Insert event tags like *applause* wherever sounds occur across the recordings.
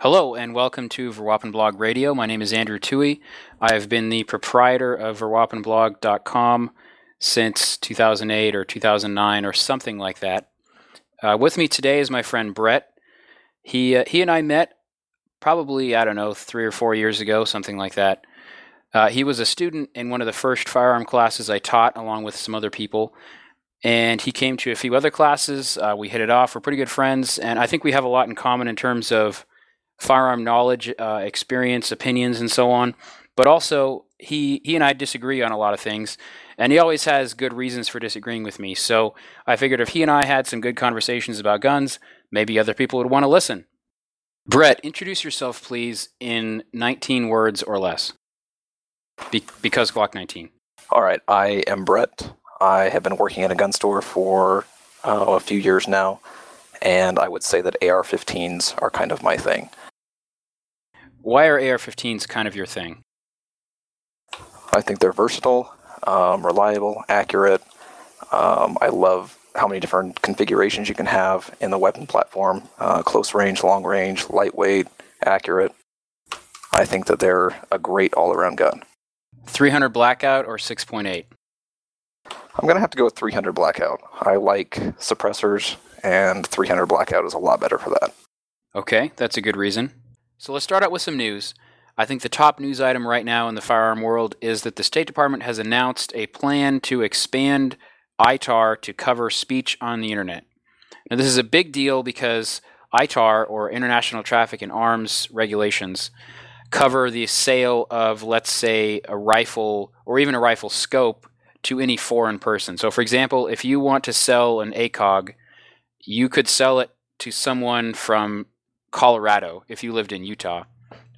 Hello and welcome to Vuurwapenblog Radio. My name is Andrew Tuohy. I have been the proprietor of vuurwapenblog.com since 2008 or 2009 or something like that. Uh, with me today is my friend Brett. He uh, he and I met probably I don't know three or four years ago, something like that. Uh, he was a student in one of the first firearm classes I taught, along with some other people. And he came to a few other classes. Uh, we hit it off. We're pretty good friends, and I think we have a lot in common in terms of firearm knowledge, uh, experience, opinions, and so on. But also, he he and I disagree on a lot of things, and he always has good reasons for disagreeing with me. So I figured if he and I had some good conversations about guns, maybe other people would want to listen. Brett, introduce yourself, please, in 19 words or less. Be- because Glock 19. All right, I am Brett. I have been working in a gun store for uh, a few years now, and I would say that AR 15s are kind of my thing. Why are AR-15s kind of your thing? I think they're versatile, um, reliable, accurate. Um, I love how many different configurations you can have in the weapon platform uh, close range, long range, lightweight, accurate. I think that they're a great all around gun. 300 blackout or 6.8? I'm going to have to go with 300 blackout. I like suppressors, and 300 blackout is a lot better for that. Okay, that's a good reason. So let's start out with some news. I think the top news item right now in the firearm world is that the State Department has announced a plan to expand ITAR to cover speech on the internet. Now, this is a big deal because ITAR, or International Traffic in Arms Regulations, cover the sale of, let's say, a rifle or even a rifle scope to any foreign person. So, for example, if you want to sell an ACOG, you could sell it to someone from Colorado if you lived in Utah,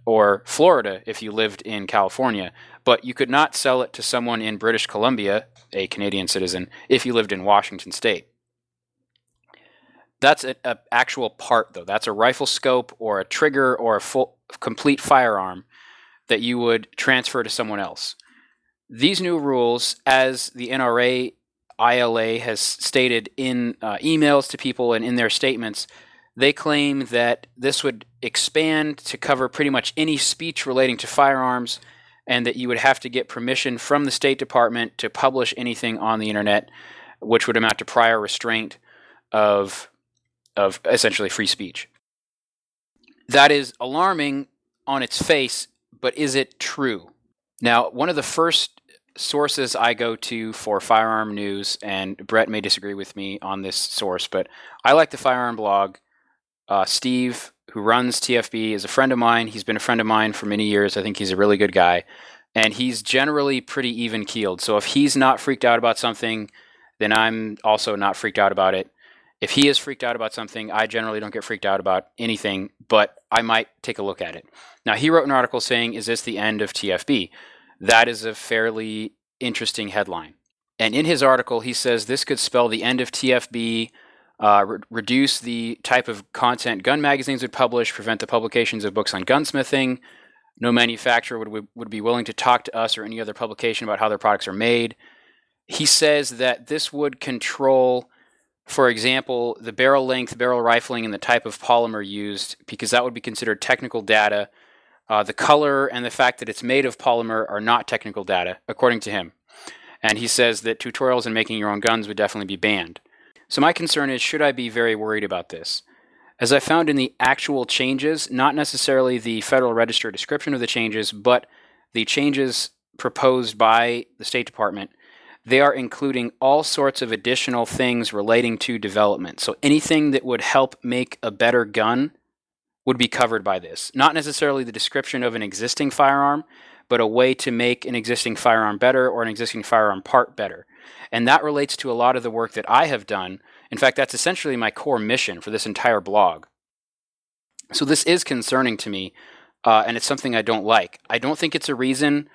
or Florida if you lived in California, but you could not sell it to someone in British Columbia, a Canadian citizen, if you lived in Washington State. That's an actual part, though. That's a rifle scope or a trigger or a full, complete firearm that you would transfer to someone else. These new rules, as the NRA ILA has stated in uh, emails to people and in their statements, they claim that this would expand to cover pretty much any speech relating to firearms and that you would have to get permission from the State Department to publish anything on the internet, which would amount to prior restraint of, of essentially free speech. That is alarming on its face, but is it true? Now, one of the first sources I go to for firearm news, and Brett may disagree with me on this source, but I like the firearm blog uh, Steve, who runs TFB, is a friend of mine. He's been a friend of mine for many years. I think he's a really good guy. And he's generally pretty even keeled. So if he's not freaked out about something, then I'm also not freaked out about it. If he is freaked out about something, I generally don't get freaked out about anything, but I might take a look at it. Now, he wrote an article saying, Is this the end of TFB? That is a fairly interesting headline. And in his article, he says this could spell the end of TFB uh, re- reduce the type of content gun magazines would publish, prevent the publications of books on gunsmithing. No manufacturer would, would be willing to talk to us or any other publication about how their products are made. He says that this would control, for example, the barrel length, barrel rifling, and the type of polymer used, because that would be considered technical data. Uh, the color and the fact that it's made of polymer are not technical data, according to him. And he says that tutorials in making your own guns would definitely be banned. So my concern is should I be very worried about this? As I found in the actual changes, not necessarily the Federal Register description of the changes, but the changes proposed by the State Department, they are including all sorts of additional things relating to development. So anything that would help make a better gun would be covered by this. Not necessarily the description of an existing firearm, but a way to make an existing firearm better or an existing firearm part better. And that relates to a lot of the work that I have done. In fact, that's essentially my core mission for this entire blog. So this is concerning to me, uh, and it's something I don't like. I don't think it's a reason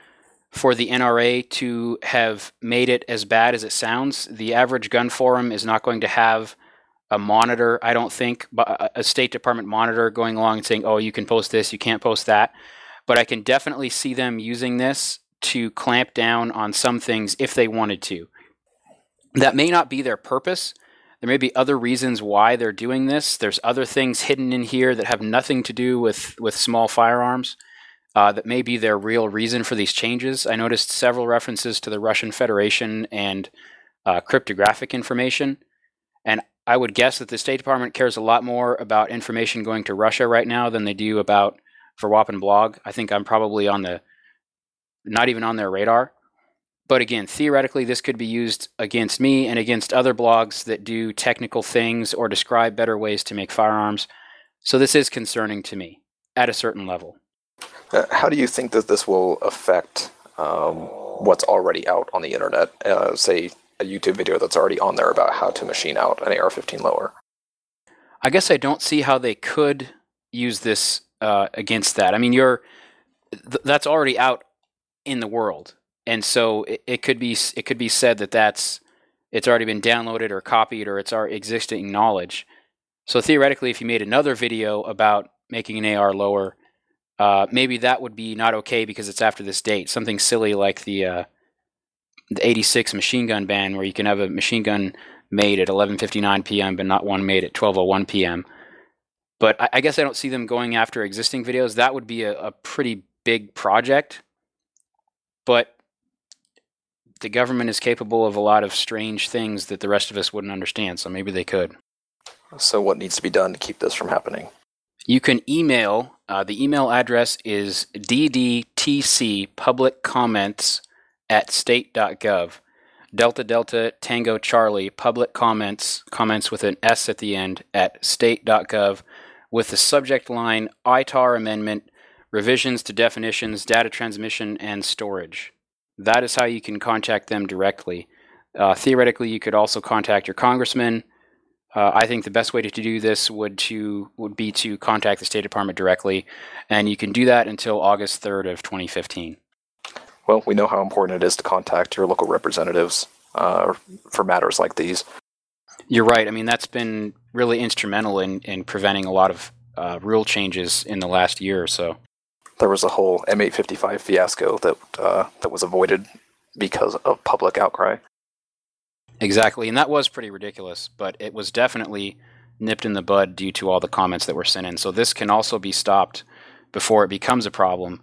for the NRA to have made it as bad as it sounds. The average gun forum is not going to have a monitor, I don't think, but a State Department monitor going along and saying, oh, you can post this, you can't post that. But I can definitely see them using this to clamp down on some things if they wanted to. That may not be their purpose. There may be other reasons why they're doing this. There's other things hidden in here that have nothing to do with, with small firearms uh, that may be their real reason for these changes. I noticed several references to the Russian Federation and uh, cryptographic information. And I would guess that the State Department cares a lot more about information going to Russia right now than they do about Vuurwapen blog. I think I'm probably on the not even on their radar. But again, theoretically, this could be used against me and against other blogs that do technical things or describe better ways to make firearms. So this is concerning to me at a certain level. Uh, how do you think that this will affect um, what's already out on the internet? Uh, say a YouTube video that's already on there about how to machine out an AR-15 lower. I guess I don't see how they could use this uh, against that. I mean, you're th- that's already out in the world, and so it, it, could be it could be said that that's it's already been downloaded or copied or it's our existing knowledge. So theoretically, if you made another video about making an AR lower, uh, maybe that would be not okay because it's after this date. Something silly like the uh, the 86 machine gun ban, where you can have a machine gun made at 11:59 p.m. but not one made at 12:01 p.m. But I, I, guess I don't see them going after existing videos. That would be a, a pretty big project. But the government is capable of a lot of strange things that the rest of us wouldn't understand. So maybe they could. So what needs to be done to keep this from happening? You can email. Uh, the email address is ddtc public comments at state.gov. Delta Delta Tango Charlie public comments, comments with an S at the end at state.gov with the subject line ITAR Amendment Revisions to Definitions, Data Transmission, and Storage. That is how you can contact them directly. Uh, theoretically, you could also contact your congressman. Uh, I think the best way to, to do this would to would be to contact the State Department directly, and you can do that until August third of 2015 well, we know how important it is to contact your local representatives uh, for matters like these. You're right. I mean, that's been really instrumental in, in preventing a lot of uh, rule changes in the last year or so. There was a whole M855 fiasco that uh, that was avoided because of public outcry. Exactly, and that was pretty ridiculous, but it was definitely nipped in the bud due to all the comments that were sent in. So this can also be stopped before it becomes a problem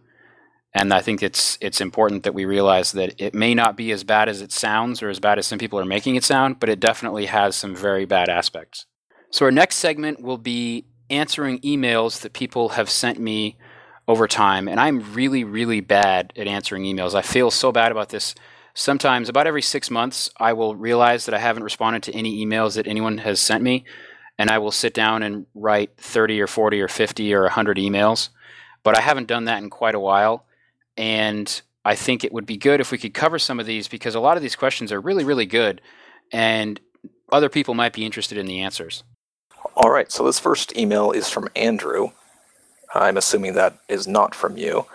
and I think it's it's important that we realize that it may not be as bad as it sounds or as bad as some people are making it sound, but it definitely has some very bad aspects. So our next segment will be answering emails that people have sent me over time, and I'm really really bad at answering emails. I feel so bad about this. Sometimes about every 6 months I will realize that I haven't responded to any emails that anyone has sent me, and I will sit down and write 30 or 40 or 50 or 100 emails. But I haven't done that in quite a while and I think it would be good if we could cover some of these because a lot of these questions are really, really good, and other people might be interested in the answers. All right, so this first email is from Andrew. I'm assuming that is not from you.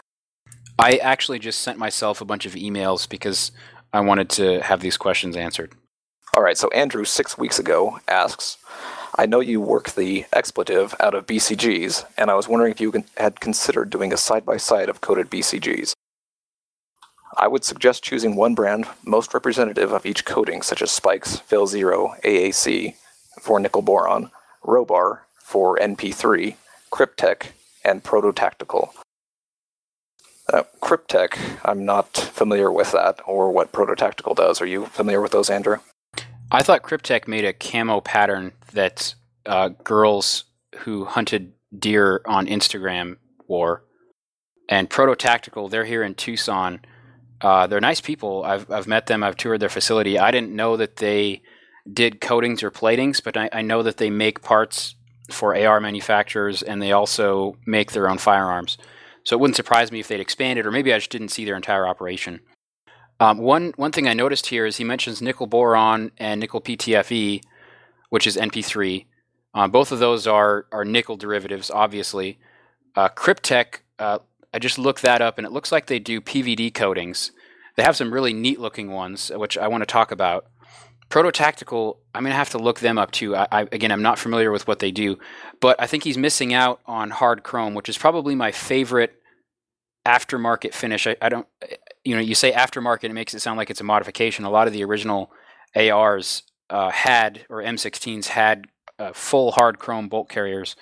I actually just sent myself a bunch of emails because I wanted to have these questions answered. All right, so Andrew, six weeks ago, asks I know you work the expletive out of BCGs, and I was wondering if you had considered doing a side by side of coded BCGs. I would suggest choosing one brand most representative of each coding, such as Spikes, Fail Zero, AAC for nickel boron, Robar for NP3, Kryptek, and Prototactical. Uh, Kryptek, I'm not familiar with that or what Prototactical does. Are you familiar with those, Andrew? I thought Kryptek made a camo pattern that uh, girls who hunted deer on Instagram wore. And Proto Tactical, they're here in Tucson. Uh, they're nice people. I've, I've met them. I've toured their facility. I didn't know that they did coatings or platings, but I, I know that they make parts for AR manufacturers and they also make their own firearms. So it wouldn't surprise me if they'd expanded, or maybe I just didn't see their entire operation. Um, one one thing I noticed here is he mentions nickel boron and nickel PTFE, which is NP3. Uh, both of those are are nickel derivatives, obviously. Uh, uh, I just looked that up, and it looks like they do PVD coatings. They have some really neat looking ones, which I want to talk about. Prototactical, I'm going to have to look them up too. I, I, again, I'm not familiar with what they do, but I think he's missing out on hard chrome, which is probably my favorite aftermarket finish. I, I don't you know, you say aftermarket, it makes it sound like it's a modification. A lot of the original ARs uh, had or M16s had uh, full hard chrome bolt carriers,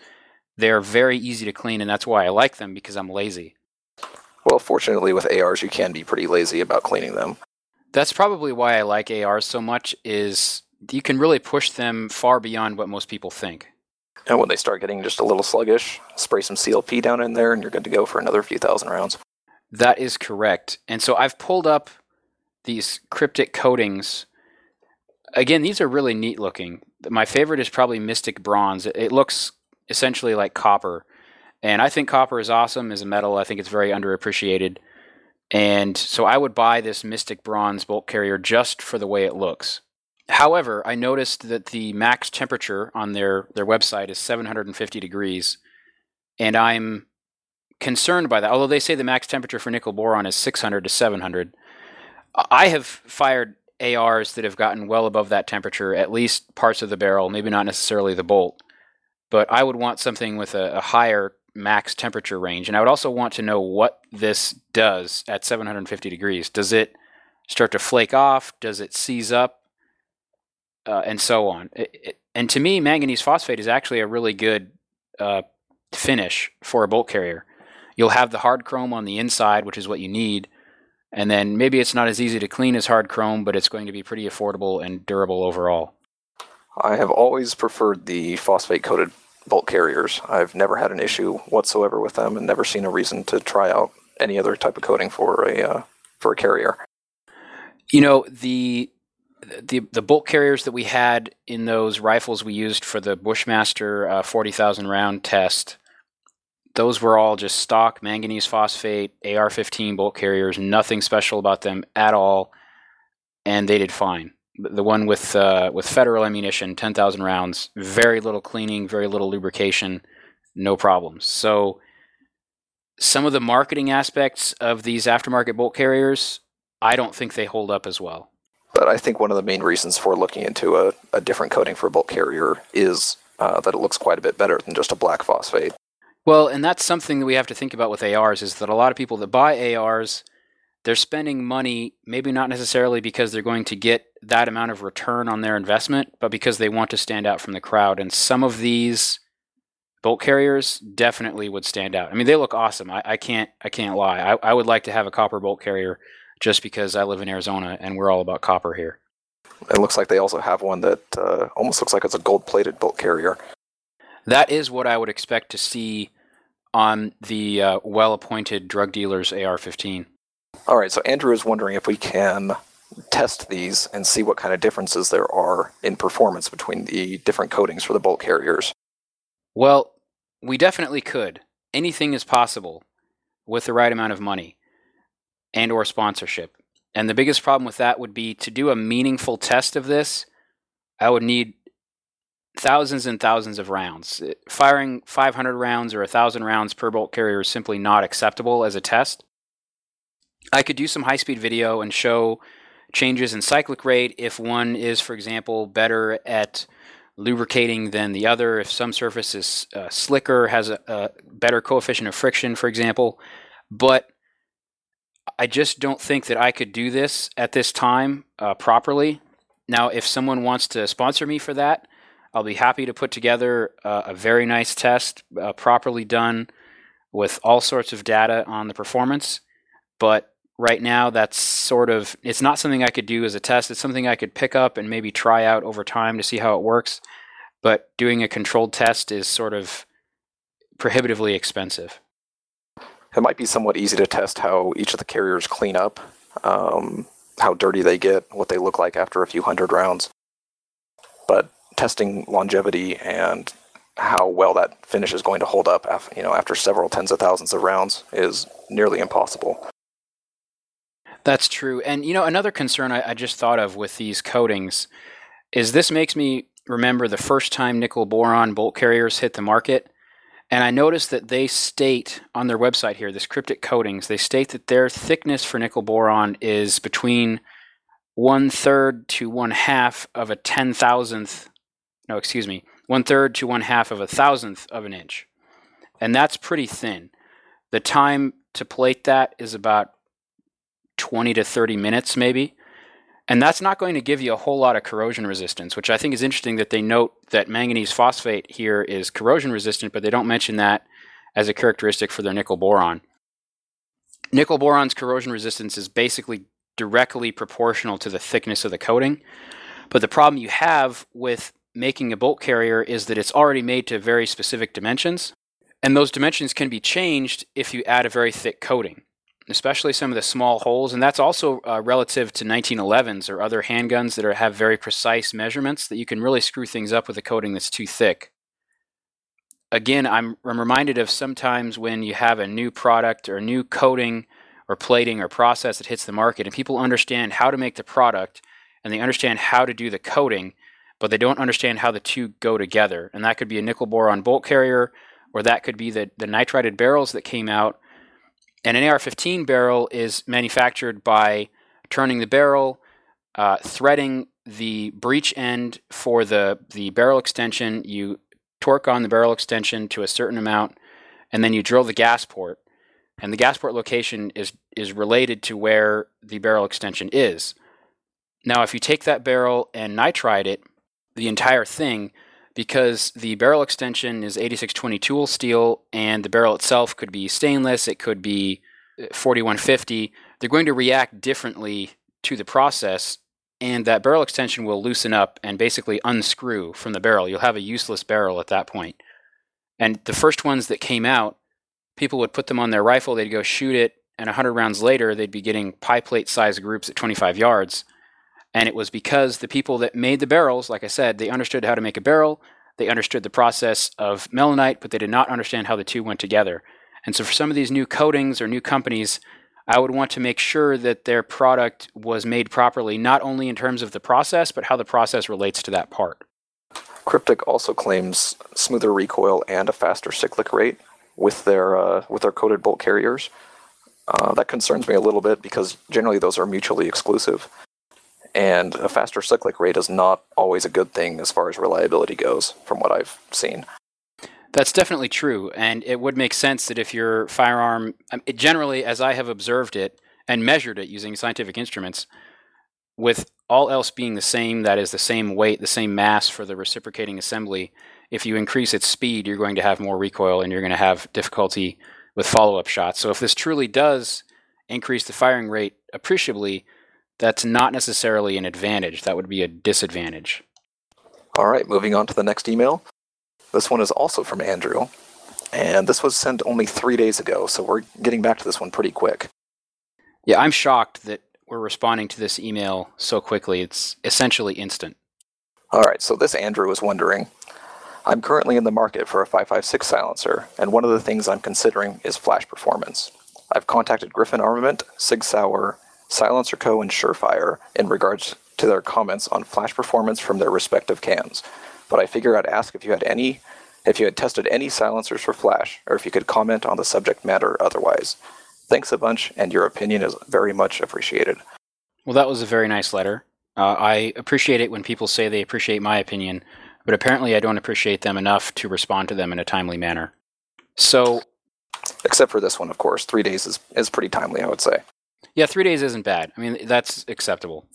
they're very easy to clean, and that's why I like them because I'm lazy. Well, fortunately, with ARs, you can be pretty lazy about cleaning them. That's probably why I like ARs so much. Is you can really push them far beyond what most people think. And when they start getting just a little sluggish, spray some CLP down in there, and you're good to go for another few thousand rounds. That is correct. And so I've pulled up these cryptic coatings. Again, these are really neat looking. My favorite is probably Mystic Bronze. It, looks essentially like copper. And I think copper is awesome as a metal. I think it's very underappreciated. And so I would buy this Mystic Bronze bolt carrier just for the way it looks. However, I noticed that the max temperature on their, their website is 750 degrees. And I'm concerned by that. Although they say the max temperature for nickel boron is 600 to 700, I have fired ARs that have gotten well above that temperature, at least parts of the barrel, maybe not necessarily the bolt. But I would want something with a, a higher max temperature range, and I would also want to know what this does at 750 degrees. Does it start to flake off? Does it seize up? Uh, and so on. It, it, and to me, manganese phosphate is actually a really good uh, finish for a bolt carrier. You'll have the hard chrome on the inside, which is what you need. And then maybe it's not as easy to clean as hard chrome, but it's going to be pretty affordable and durable overall. I have always preferred the phosphate coated bolt carriers. I've never had an issue whatsoever with them and never seen a reason to try out any other type of coating for a uh, for a carrier. You know, the the the bolt carriers that we had in those rifles we used for the Bushmaster uh, 40,000 round test those were all just stock manganese phosphate AR 15 bolt carriers, nothing special about them at all, and they did fine. The one with uh, with federal ammunition, 10,000 rounds, very little cleaning, very little lubrication, no problems. So, some of the marketing aspects of these aftermarket bolt carriers, I don't think they hold up as well. But I think one of the main reasons for looking into a, a different coating for a bolt carrier is uh, that it looks quite a bit better than just a black phosphate. Well, and that's something that we have to think about with ARs is that a lot of people that buy ARs, they're spending money maybe not necessarily because they're going to get that amount of return on their investment, but because they want to stand out from the crowd. And some of these bolt carriers definitely would stand out. I mean, they look awesome. I, I can't I can't lie. I, I would like to have a copper bolt carrier just because I live in Arizona and we're all about copper here. It looks like they also have one that uh, almost looks like it's a gold plated bolt carrier. That is what I would expect to see on the uh, well appointed drug dealer's AR 15. All right, so Andrew is wondering if we can test these and see what kind of differences there are in performance between the different coatings for the bolt carriers. Well, we definitely could. Anything is possible with the right amount of money and or sponsorship. And the biggest problem with that would be to do a meaningful test of this, I would need thousands and thousands of rounds. Firing 500 rounds or 1,000 rounds per bolt carrier is simply not acceptable as a test. I could do some high speed video and show changes in cyclic rate if one is, for example, better at lubricating than the other, if some surface is uh, slicker, has a, a better coefficient of friction, for example. But I just don't think that I could do this at this time uh, properly. Now, if someone wants to sponsor me for that, I'll be happy to put together uh, a very nice test, uh, properly done with all sorts of data on the performance. But right now, that's sort of, it's not something I could do as a test. It's something I could pick up and maybe try out over time to see how it works. But doing a controlled test is sort of prohibitively expensive. It might be somewhat easy to test how each of the carriers clean up, um, how dirty they get, what they look like after a few hundred rounds. But testing longevity and how well that finish is going to hold up you know, after several tens of thousands of rounds is nearly impossible. That's true. And, you know, another concern I, I just thought of with these coatings is this makes me remember the first time nickel boron bolt carriers hit the market. And I noticed that they state on their website here, this cryptic coatings, they state that their thickness for nickel boron is between one third to one half of a ten thousandth no, excuse me, one third to one half of a thousandth of an inch. And that's pretty thin. The time to plate that is about 20 to 30 minutes, maybe. And that's not going to give you a whole lot of corrosion resistance, which I think is interesting that they note that manganese phosphate here is corrosion resistant, but they don't mention that as a characteristic for their nickel boron. Nickel boron's corrosion resistance is basically directly proportional to the thickness of the coating. But the problem you have with making a bolt carrier is that it's already made to very specific dimensions. And those dimensions can be changed if you add a very thick coating especially some of the small holes. And that's also uh, relative to 1911s or other handguns that are, have very precise measurements that you can really screw things up with a coating that's too thick. Again, I'm, I'm reminded of sometimes when you have a new product or a new coating or plating or process that hits the market, and people understand how to make the product and they understand how to do the coating, but they don't understand how the two go together. And that could be a nickel boron bolt carrier, or that could be the, the nitrided barrels that came out and an AR-15 barrel is manufactured by turning the barrel, uh, threading the breech end for the the barrel extension. You torque on the barrel extension to a certain amount, and then you drill the gas port. And the gas port location is is related to where the barrel extension is. Now, if you take that barrel and nitride it, the entire thing, because the barrel extension is 8620 tool steel and the barrel itself could be stainless, it could be uh, 4150, they're going to react differently to the process and that barrel extension will loosen up and basically unscrew from the barrel. You'll have a useless barrel at that point. And the first ones that came out, people would put them on their rifle, they'd go shoot it, and 100 rounds later, they'd be getting pie plate size groups at 25 yards and it was because the people that made the barrels, like I said, they understood how to make a barrel, they understood the process of Melonite, but they did not understand how the two went together. And so for some of these new coatings or new companies, I would want to make sure that their product was made properly, not only in terms of the process, but how the process relates to that part. Cryptic also claims smoother recoil and a faster cyclic rate with their uh, with their coated bolt carriers. Uh, that concerns me a little bit because generally those are mutually exclusive and a faster cyclic rate is not always a good thing as far as reliability goes, from what I've seen. That's definitely true, and it would make sense that if your firearm, um, generally, as I have observed it and measured it using scientific instruments, with all else being the same, that is the same weight, the same mass for the reciprocating assembly, if you increase its speed, you're going to have more recoil and you're going to have difficulty with follow up shots. So if this truly does increase the firing rate appreciably, that's not necessarily an advantage. That would be a disadvantage. All right, moving on to the next email. This one is also from Andrew, and this was sent only three days ago, so we're getting back to this one pretty quick. Yeah, I'm shocked that we're responding to this email so quickly. It's essentially instant. All right, so this Andrew is wondering I'm currently in the market for a 556 silencer, and one of the things I'm considering is flash performance. I've contacted Griffin Armament, Sig Sauer, Silencer Co. and Surefire in regards to their comments on flash performance from their respective cans. But I figure I'd ask if you had any if you had tested any silencers for flash, or if you could comment on the subject matter otherwise. Thanks a bunch, and your opinion is very much appreciated. Well, that was a very nice letter. Uh, I appreciate it when people say they appreciate my opinion, but apparently I don't appreciate them enough to respond to them in a timely manner. So, except for this one, of course, three days is, is pretty timely, I would say. Yeah, three days isn't bad. I mean, that's acceptable.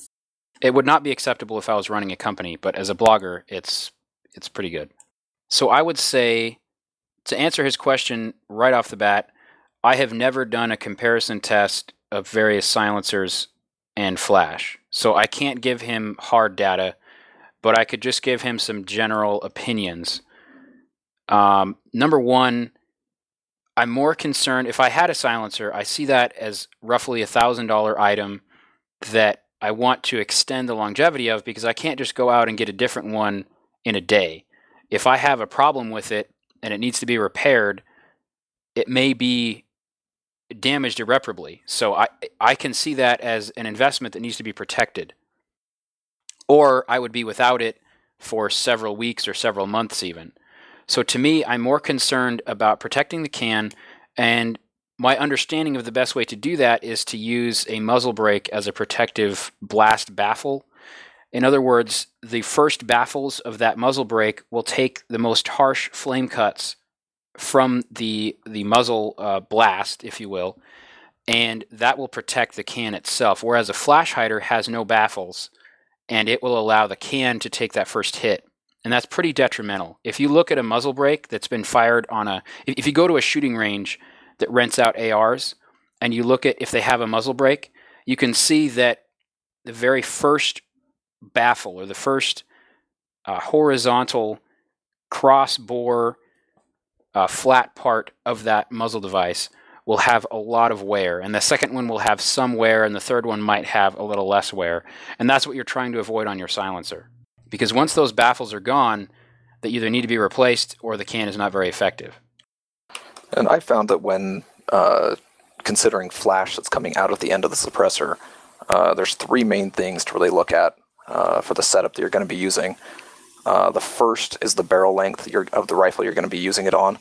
It would not be acceptable if I was running a company, but as a blogger, it's it's pretty good. So I would say to answer his question right off the bat, I have never done a comparison test of various silencers and flash. So I can't give him hard data, but I could just give him some general opinions. Um, number one, I'm more concerned if I had a silencer, I see that as roughly a thousand dollar item that I want to extend the longevity of because I can't just go out and get a different one in a day. If I have a problem with it and it needs to be repaired, it may be damaged irreparably. So I I can see that as an investment that needs to be protected. Or I would be without it for several weeks or several months even. So to me, I'm more concerned about protecting the can, and my understanding of the best way to do that is to use a muzzle brake as a protective blast baffle. In other words, the first baffles of that muzzle brake will take the most harsh flame cuts from the the muzzle uh, blast, if you will, and that will protect the can itself. Whereas a flash hider has no baffles, and it will allow the can to take that first hit, and that's pretty detrimental. If you look at a muzzle brake that's been fired on a, if you go to a shooting range that rents out ARs, and you look at if they have a muzzle brake, you can see that the very first baffle or the first uh, horizontal cross bore uh, flat part of that muzzle device will have a lot of wear, and the second one will have some wear, and the third one might have a little less wear. And that's what you're trying to avoid on your silencer. Because once those baffles are gone, they either need to be replaced or the can is not very effective. And I found that when uh, considering flash that's coming out at the end of the suppressor, uh, there's three main things to really look at uh, for the setup that you're going to be using. Uh, the first is the barrel length of the rifle you're going to be using it on.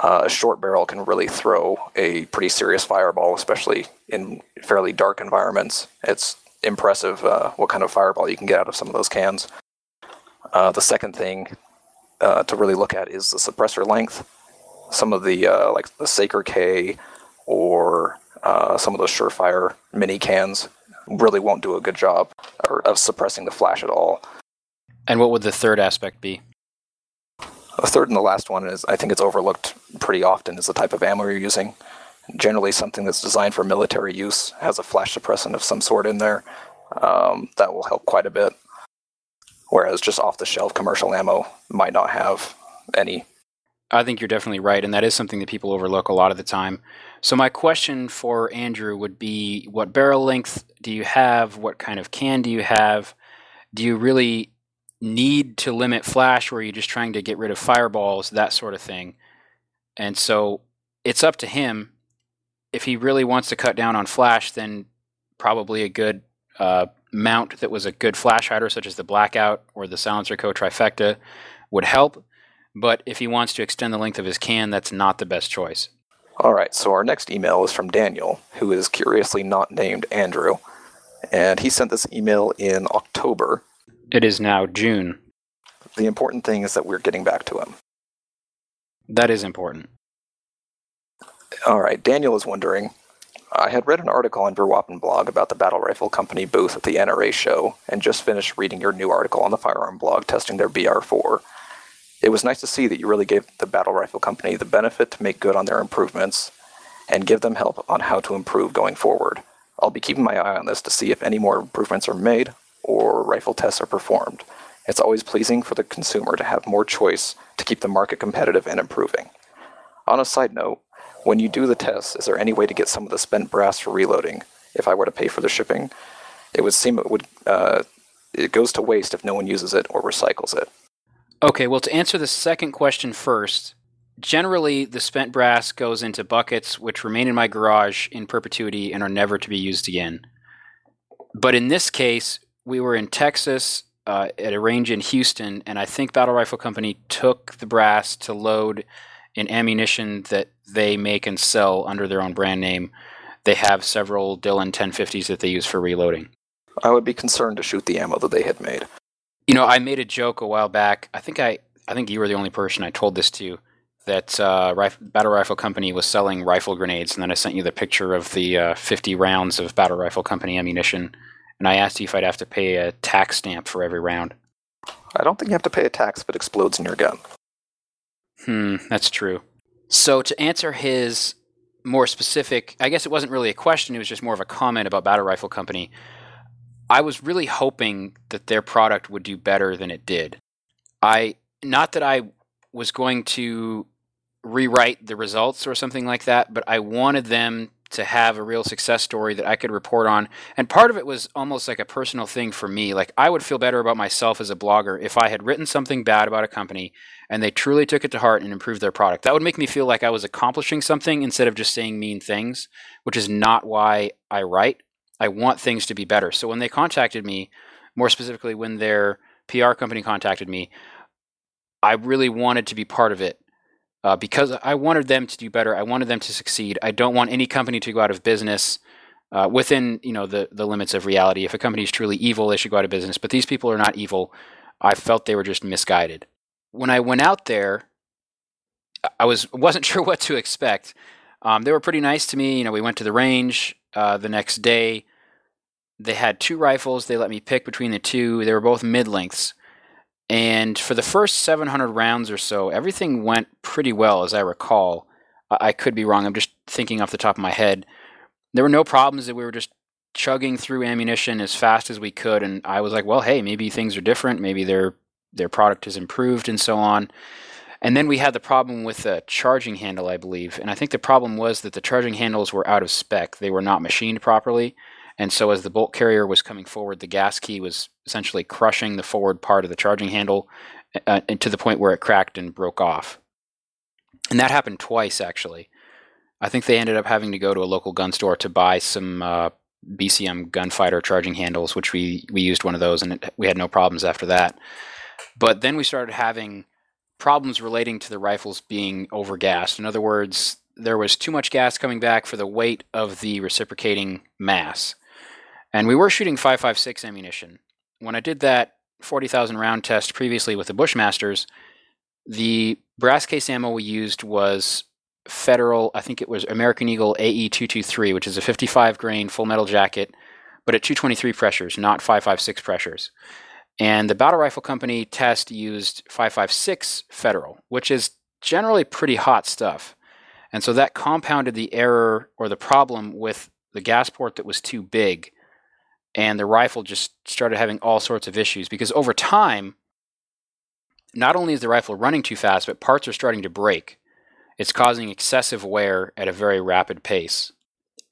Uh, a short barrel can really throw a pretty serious fireball, especially in fairly dark environments. It's impressive uh, what kind of fireball you can get out of some of those cans. Uh, the second thing uh, to really look at is the suppressor length. Some of the uh, like the Saker K or uh, some of those Surefire mini cans really won't do a good job of suppressing the flash at all. And what would the third aspect be? The third and the last one is I think it's overlooked pretty often is the type of ammo you're using. Generally, something that's designed for military use has a flash suppressant of some sort in there. Um, that will help quite a bit. Whereas just off the shelf commercial ammo might not have any. I think you're definitely right, and that is something that people overlook a lot of the time. So, my question for Andrew would be what barrel length do you have? What kind of can do you have? Do you really need to limit flash or are you just trying to get rid of fireballs, that sort of thing. And so it's up to him. If he really wants to cut down on flash, then probably a good uh, mount that was a good flash hider, such as the Blackout or the Silencer Co. Trifecta, would help. But if he wants to extend the length of his can, that's not the best choice. All right, so our next email is from Daniel, who is curiously not named Andrew. And he sent this email in October it is now June. The important thing is that we're getting back to him. That is important. All right, Daniel is wondering. I had read an article on Vuurwapen blog about the Battle Rifle Company booth at the NRA show, and just finished reading your new article on the Firearm blog testing their BR4. It was nice to see that you really gave the Battle Rifle Company the benefit to make good on their improvements and give them help on how to improve going forward. I'll be keeping my eye on this to see if any more improvements are made or rifle tests are performed. It's always pleasing for the consumer to have more choice to keep the market competitive and improving. On a side note, when you do the test, is there any way to get some of the spent brass for reloading? If I were to pay for the shipping, it would seem it would uh, it goes to waste if no one uses it or recycles it. Okay, well, to answer the second question first, generally the spent brass goes into buckets which remain in my garage in perpetuity and are never to be used again. But in this case, we were in Texas uh, at a range in Houston, and I think Battle Rifle Company took the brass to load an ammunition that they make and sell under their own brand name. They have several Dillon 1050s that they use for reloading. I would be concerned to shoot the ammo that they had made. You know, I made a joke a while back. I think I, I think you were the only person I told this to. That uh, Rif- Battle Rifle Company was selling rifle grenades, and then I sent you the picture of the uh, 50 rounds of Battle Rifle Company ammunition and I asked you if I'd have to pay a tax stamp for every round. I don't think you have to pay a tax if it explodes in your gun. Hmm, that's true. So to answer his more specific, I guess it wasn't really a question, it was just more of a comment about Battle Rifle Company. I was really hoping that their product would do better than it did. I not that I was going to rewrite the results or something like that, but I wanted them to have a real success story that I could report on. And part of it was almost like a personal thing for me. Like I would feel better about myself as a blogger if I had written something bad about a company and they truly took it to heart and improved their product. That would make me feel like I was accomplishing something instead of just saying mean things, which is not why I write. I want things to be better. So when they contacted me, more specifically when their PR company contacted me, I really wanted to be part of it uh, because I wanted them to do better. I wanted them to succeed. I don't want any company to go out of business uh, within you know the the limits of reality. If a company is truly evil, they should go out of business. But these people are not evil. I felt they were just misguided. When I went out there, I was *laughs* wasn't sure what to expect. Um, they were pretty nice to me. You know, we went to the range uh, the next day. They had two rifles. They let me pick between the two. They were both mid lengths. And for the first 700 rounds or so, everything went pretty well, as I recall. I could be wrong. I'm just thinking off the top of my head. There were no problems that we were just chugging through ammunition as fast as we could. And I was like, well, hey, maybe things are different. Maybe their their product has improved and so on. And then we had the problem with the charging handle, I believe. And I think the problem was that the charging handles were out of spec. They were not machined properly. And so as the bolt carrier was coming forward, the gas key was essentially crushing the forward part of the charging handle uh, to the point where it cracked and broke off. And that happened twice, actually. I think they ended up having to go to a local gun store to buy some uh, BCM gunfighter charging handles, which we, we used one of those and it, we had no problems after that. But then we started having problems relating to the rifles being overgassed. In other words, there was too much gas coming back for the weight of the reciprocating mass. And we were shooting 5.56 ammunition. When I did that 40,000 round test previously with the Bushmasters, the brass case ammo we used was Federal, I think it was American Eagle AE223, which is a 55 grain full metal jacket, but at 223 pressures, not 556 pressures. And the Battle Rifle Company test used 556 Federal, which is generally pretty hot stuff. And so that compounded the error or the problem with the gas port that was too big and the rifle just started having all sorts of issues because over time, not only is the rifle running too fast, but parts are starting to break. It's causing excessive wear at a very rapid pace.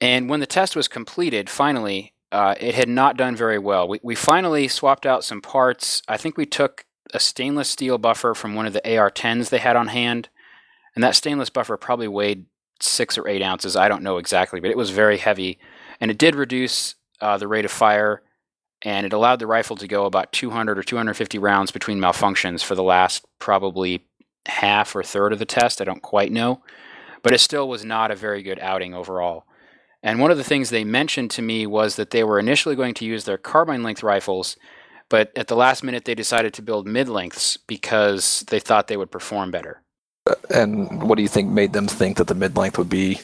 And when the test was completed, finally, uh, it had not done very well. We, we finally swapped out some parts. I think we took a stainless steel buffer from one of the AR 10s they had on hand, and that stainless buffer probably weighed six or eight ounces. I don't know exactly, but it was very heavy, and it did reduce uh, the rate of fire, and it allowed the rifle to go about 200 or 250 rounds between malfunctions for the last probably half or third of the test. I don't quite know, but it still was not a very good outing overall. And one of the things they mentioned to me was that they were initially going to use their carbine length rifles, but at the last minute they decided to build mid lengths because they thought they would perform better. And what do you think made them think that the mid length would be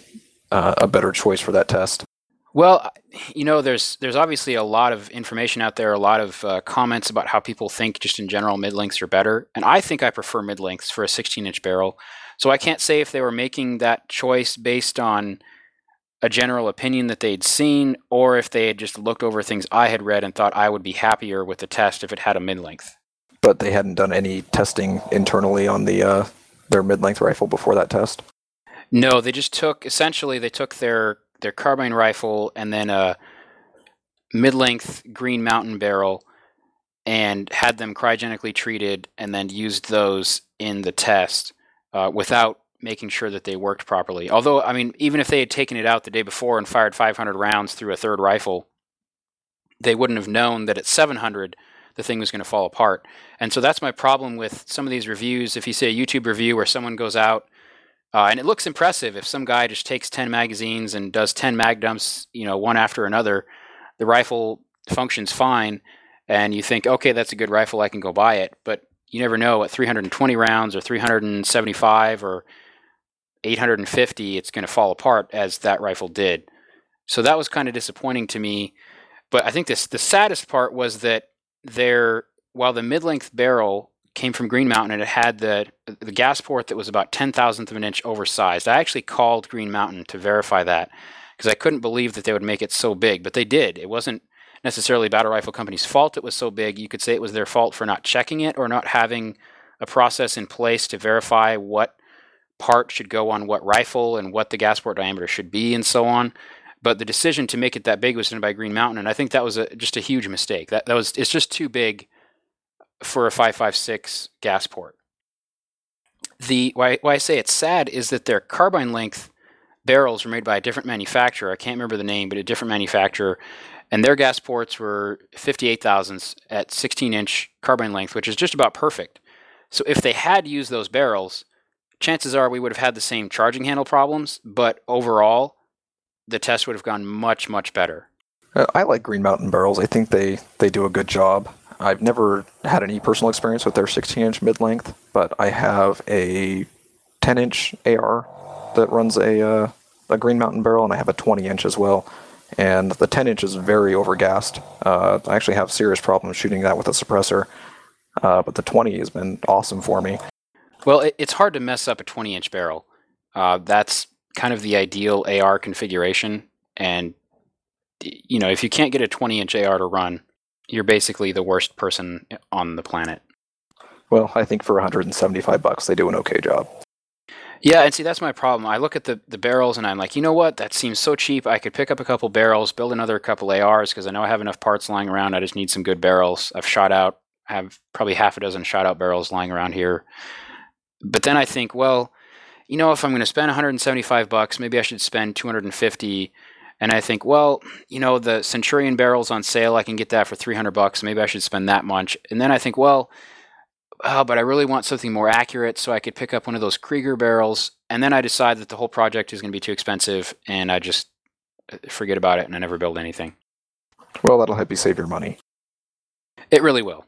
uh, a better choice for that test? Well, you know, there's there's obviously a lot of information out there, a lot of uh, comments about how people think just in general mid lengths are better, and I think I prefer mid lengths for a 16 inch barrel. So I can't say if they were making that choice based on a general opinion that they'd seen, or if they had just looked over things I had read and thought I would be happier with the test if it had a mid length. But they hadn't done any testing internally on the uh, their mid length rifle before that test. No, they just took essentially they took their their carbine rifle and then a mid-length Green Mountain barrel and had them cryogenically treated and then used those in the test uh, without making sure that they worked properly. Although, I mean, even if they had taken it out the day before and fired 500 rounds through a third rifle, they wouldn't have known that at 700 the thing was going to fall apart. And so that's my problem with some of these reviews. If you see a YouTube review where someone goes out uh, and it looks impressive if some guy just takes 10 magazines and does 10 mag dumps, you know, one after another. The rifle functions fine, and you think, okay, that's a good rifle, I can go buy it. But you never know at 320 rounds or 375 or 850, it's going to fall apart as that rifle did. So that was kind of disappointing to me. But I think this the saddest part was that there, while the mid-length barrel came from Green Mountain and it had the the gas port that was about ten thousandth of an inch oversized. I actually called Green Mountain to verify that because I couldn't believe that they would make it so big, but they did. It wasn't necessarily Battle Rifle Company's fault it was so big. You could say it was their fault for not checking it or not having a process in place to verify what part should go on what rifle and what the gas port diameter should be and so on. But the decision to make it that big was done by Green Mountain, and I think that was a, just a huge mistake. That that was it's just too big for a 556 gas port. The why, why I say it's sad is that their carbine length barrels were made by a different manufacturer. I can't remember the name, but a different manufacturer. And their gas ports were 58 thousandths at 16 inch carbine length, which is just about perfect. So if they had used those barrels, chances are we would have had the same charging handle problems, but overall, the test would have gone much, much better. Uh, I like Green Mountain barrels. I think they, they do a good job. I've never had any personal experience with their 16 inch mid length, but I have a 10 inch AR that runs a uh, a Green Mountain barrel, and I have a 20 inch as well. And the 10 inch is very overgassed. Uh, I actually have serious problems shooting that with a suppressor. Uh, but the 20 has been awesome for me. Well, it, it's hard to mess up a 20 inch barrel. Uh, that's kind of the ideal AR configuration. And, you know, if you can't get a 20 inch AR to run, you're basically the worst person on the planet. Well, I think for 175 bucks, they do an okay job. Yeah, and see that's my problem. I look at the, the barrels and I'm like, you know what? That seems so cheap. I could pick up a couple barrels, build another couple ARs because I know I have enough parts lying around. I just need some good barrels. I've shot out, I have probably half a dozen shot out barrels lying around here. But then I think, well, you know, if I'm going to spend 175 bucks, maybe I should spend 250. And I think, well, you know, the Centurion barrels on sale, I can get that for 300 bucks. Maybe I should spend that much. And then I think, well, oh, but I really want something more accurate, so I could pick up one of those Krieger barrels. And then I decide that the whole project is going to be too expensive, and I just uh, forget about it, and I never build anything. Well, that'll help you save your money. It really will.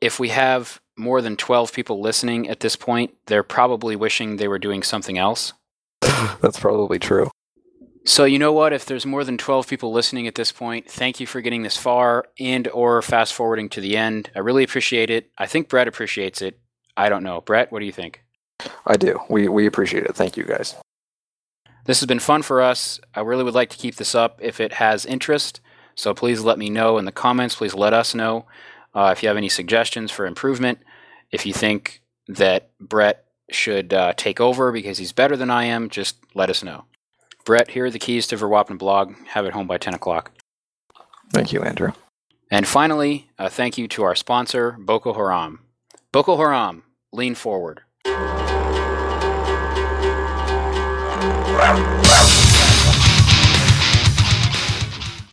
If we have more than 12 people listening at this point, they're probably wishing they were doing something else. *laughs* That's probably true. So you know what? If there's more than 12 people listening at this point, thank you for getting this far and or fast forwarding to the end. I really appreciate it. I think Brett appreciates it. I don't know. Brett, what do you think? I do. We we appreciate it. Thank you guys. This has been fun for us. I really would like to keep this up if it has interest. So please let me know in the comments. Please let us know uh, if you have any suggestions for improvement. If you think that Brett should uh, take over because he's better than I am, just let us know. Brett, here are the keys to Vuurwapen blog. Have it home by 10 o'clock. Thank you, Andrew. And finally, a thank you to our sponsor, Boko Haram. Boko Haram, lean forward.